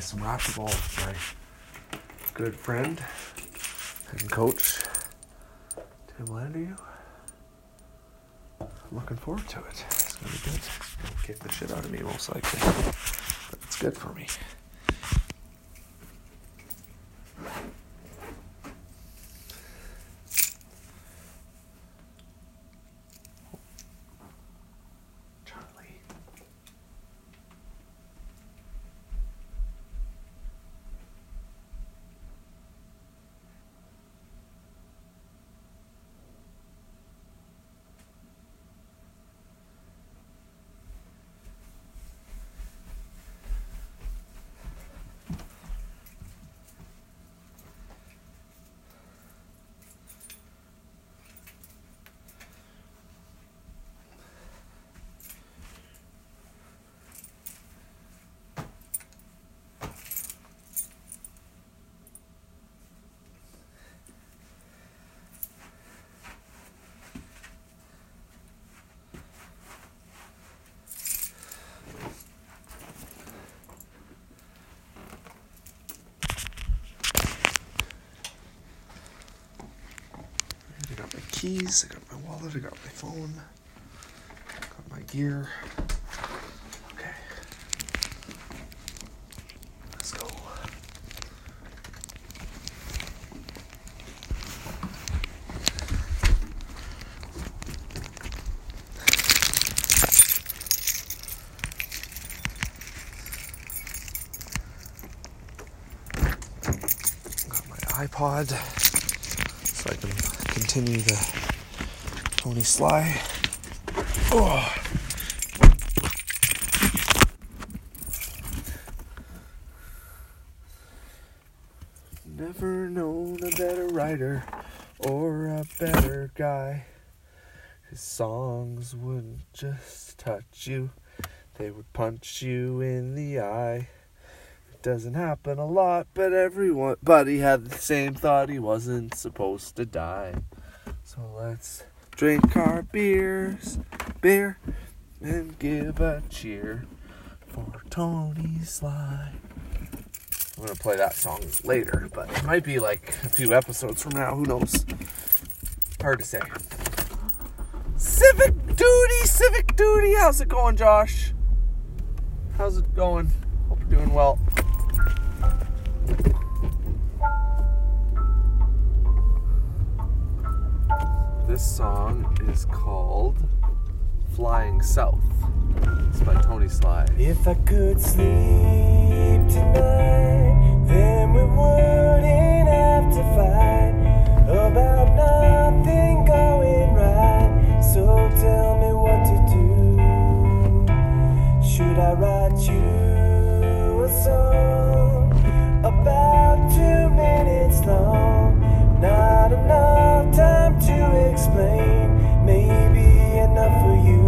some racquetball with my good friend and coach, Tim Landy. I'm looking forward to it. It's gonna be good. He'll kick the shit out of me most likely, but it's good for me. Charlie. I got my keys, I got my wallet, I got my phone, got my gear. Okay. Let's go. Got my iPod I can continue the Tony Sly. Oh. Never known a better writer or a better guy. His songs wouldn't just touch you, they would punch you in the eye. Doesn't happen a lot, but everyone he had the same thought he wasn't supposed to die. So let's drink our beers, beer, and give a cheer for Tony Sly. I'm gonna play that song later, but it might be like a few episodes from now. Who knows? Hard to say. Civic duty, civic duty. How's it going, Josh? How's it going? Hope you're doing well. This song is called Flying South. It's by Tony Sly. If I could sleep tonight, then we wouldn't have to fight about nothing going right. So tell me what to do. Should I write you a song about two minutes long? Not enough time to explain, maybe enough for you.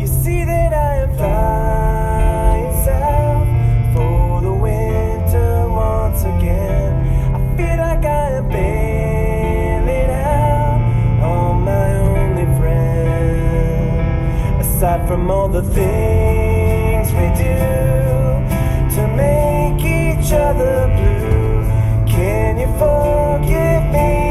You see that I am flying south for the winter once again. I feel like I am bailing out on my only friend. Aside from all the things forgive me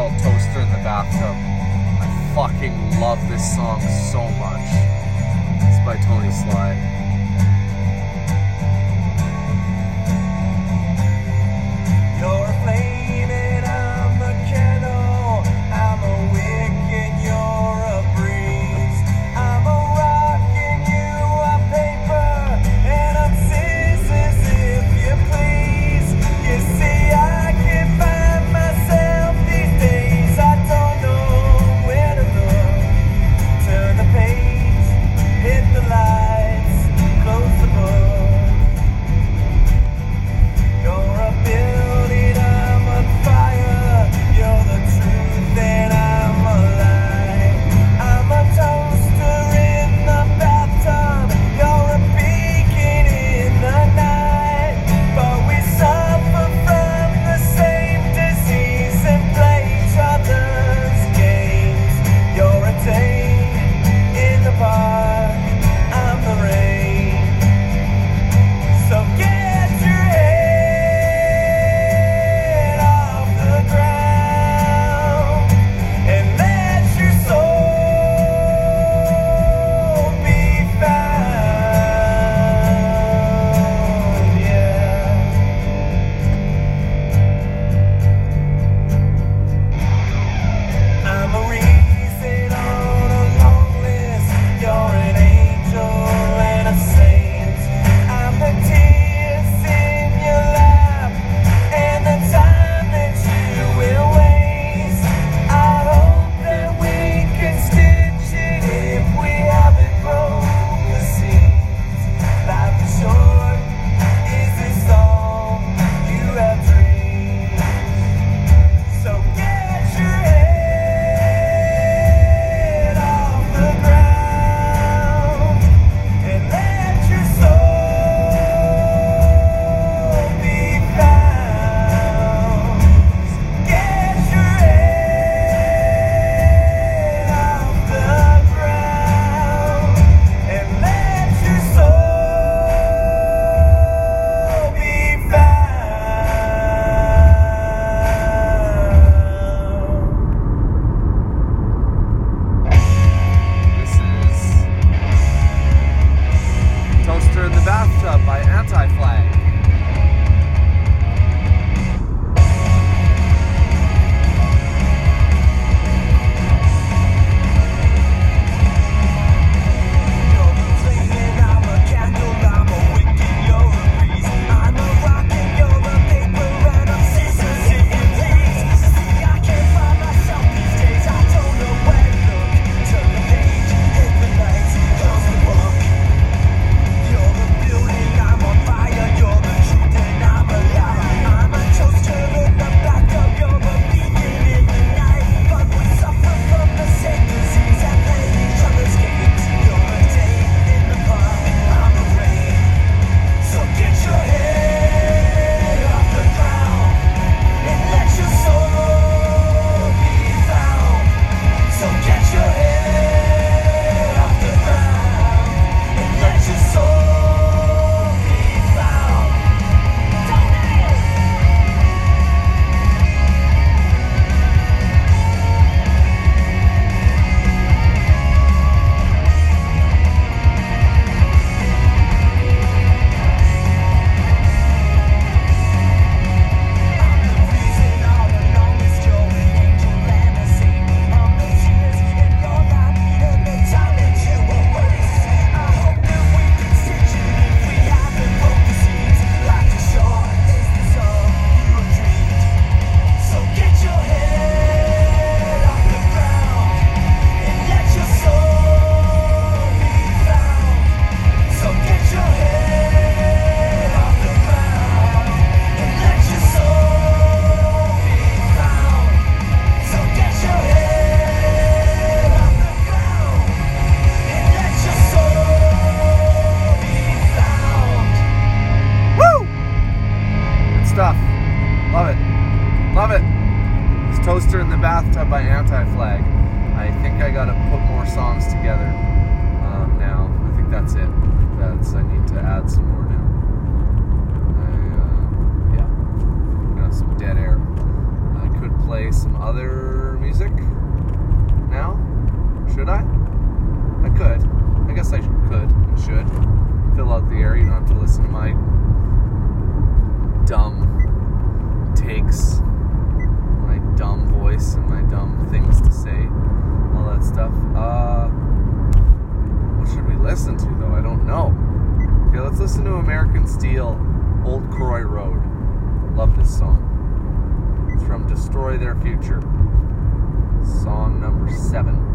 called Toaster in the Bathtub. I fucking love this song so much. It's by Tony Sly. Listen to American Steel, Old Croy Road. Love this song. It's from Destroy Their Future. Song number seven.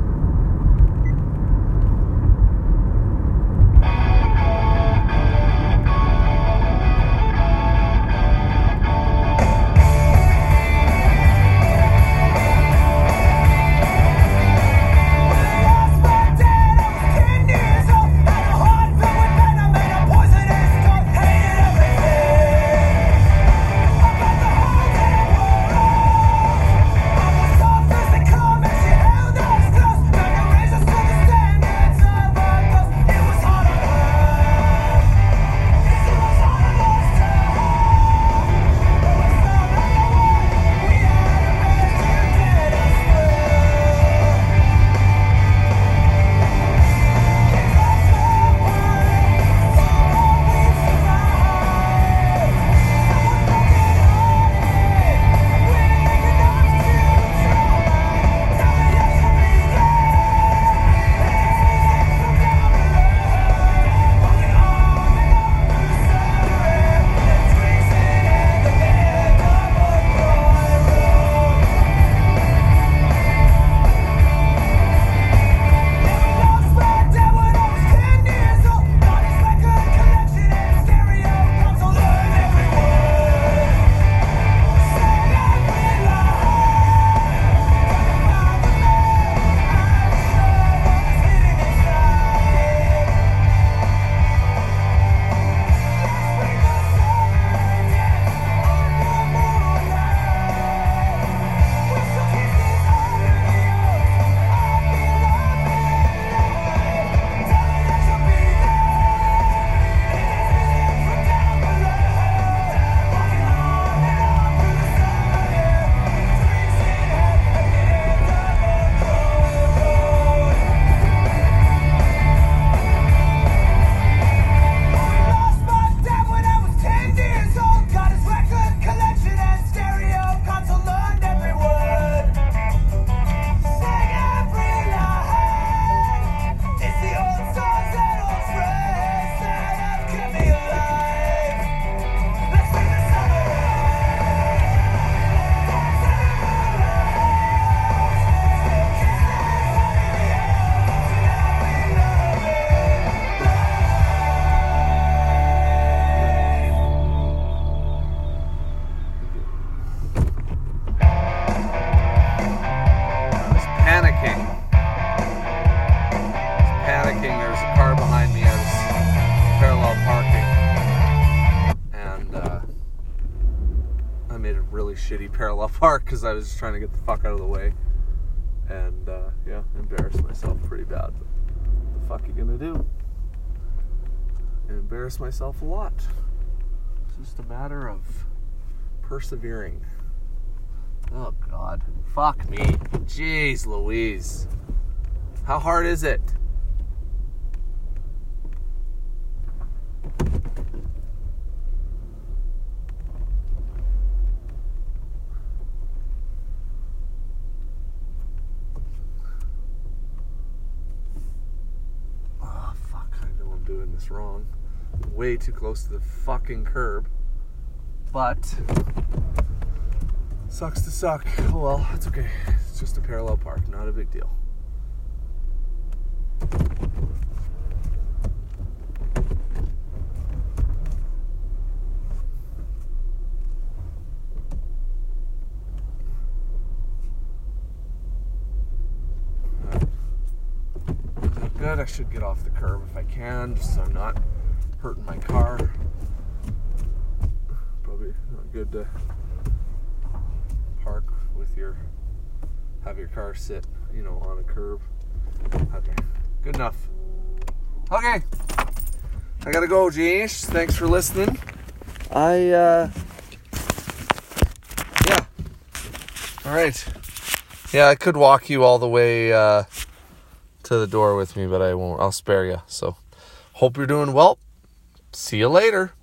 Was just trying to get the fuck out of the way. And uh, yeah, embarrassed myself pretty bad. But the fuck you gonna do? Embarrass myself a lot. It's just a matter of persevering. Oh God. Fuck me. Jeez Louise. How hard is it? Oh fuck, I know I'm doing this wrong. Way too close to the fucking curb. But Sucks to suck. Oh well, it's okay. It's just a parallel park, not a big deal. I should get off the curb if I can, just so I'm not hurting my car. Probably not good to park with your have your car sit, you know, on a curb. Okay, good enough. Okay, I gotta go, James. Thanks for listening. I, uh, yeah. All right. Yeah, I could walk you all the way uh, to the door with me, but I won't. I'll spare you. So, hope you're doing well. See you later.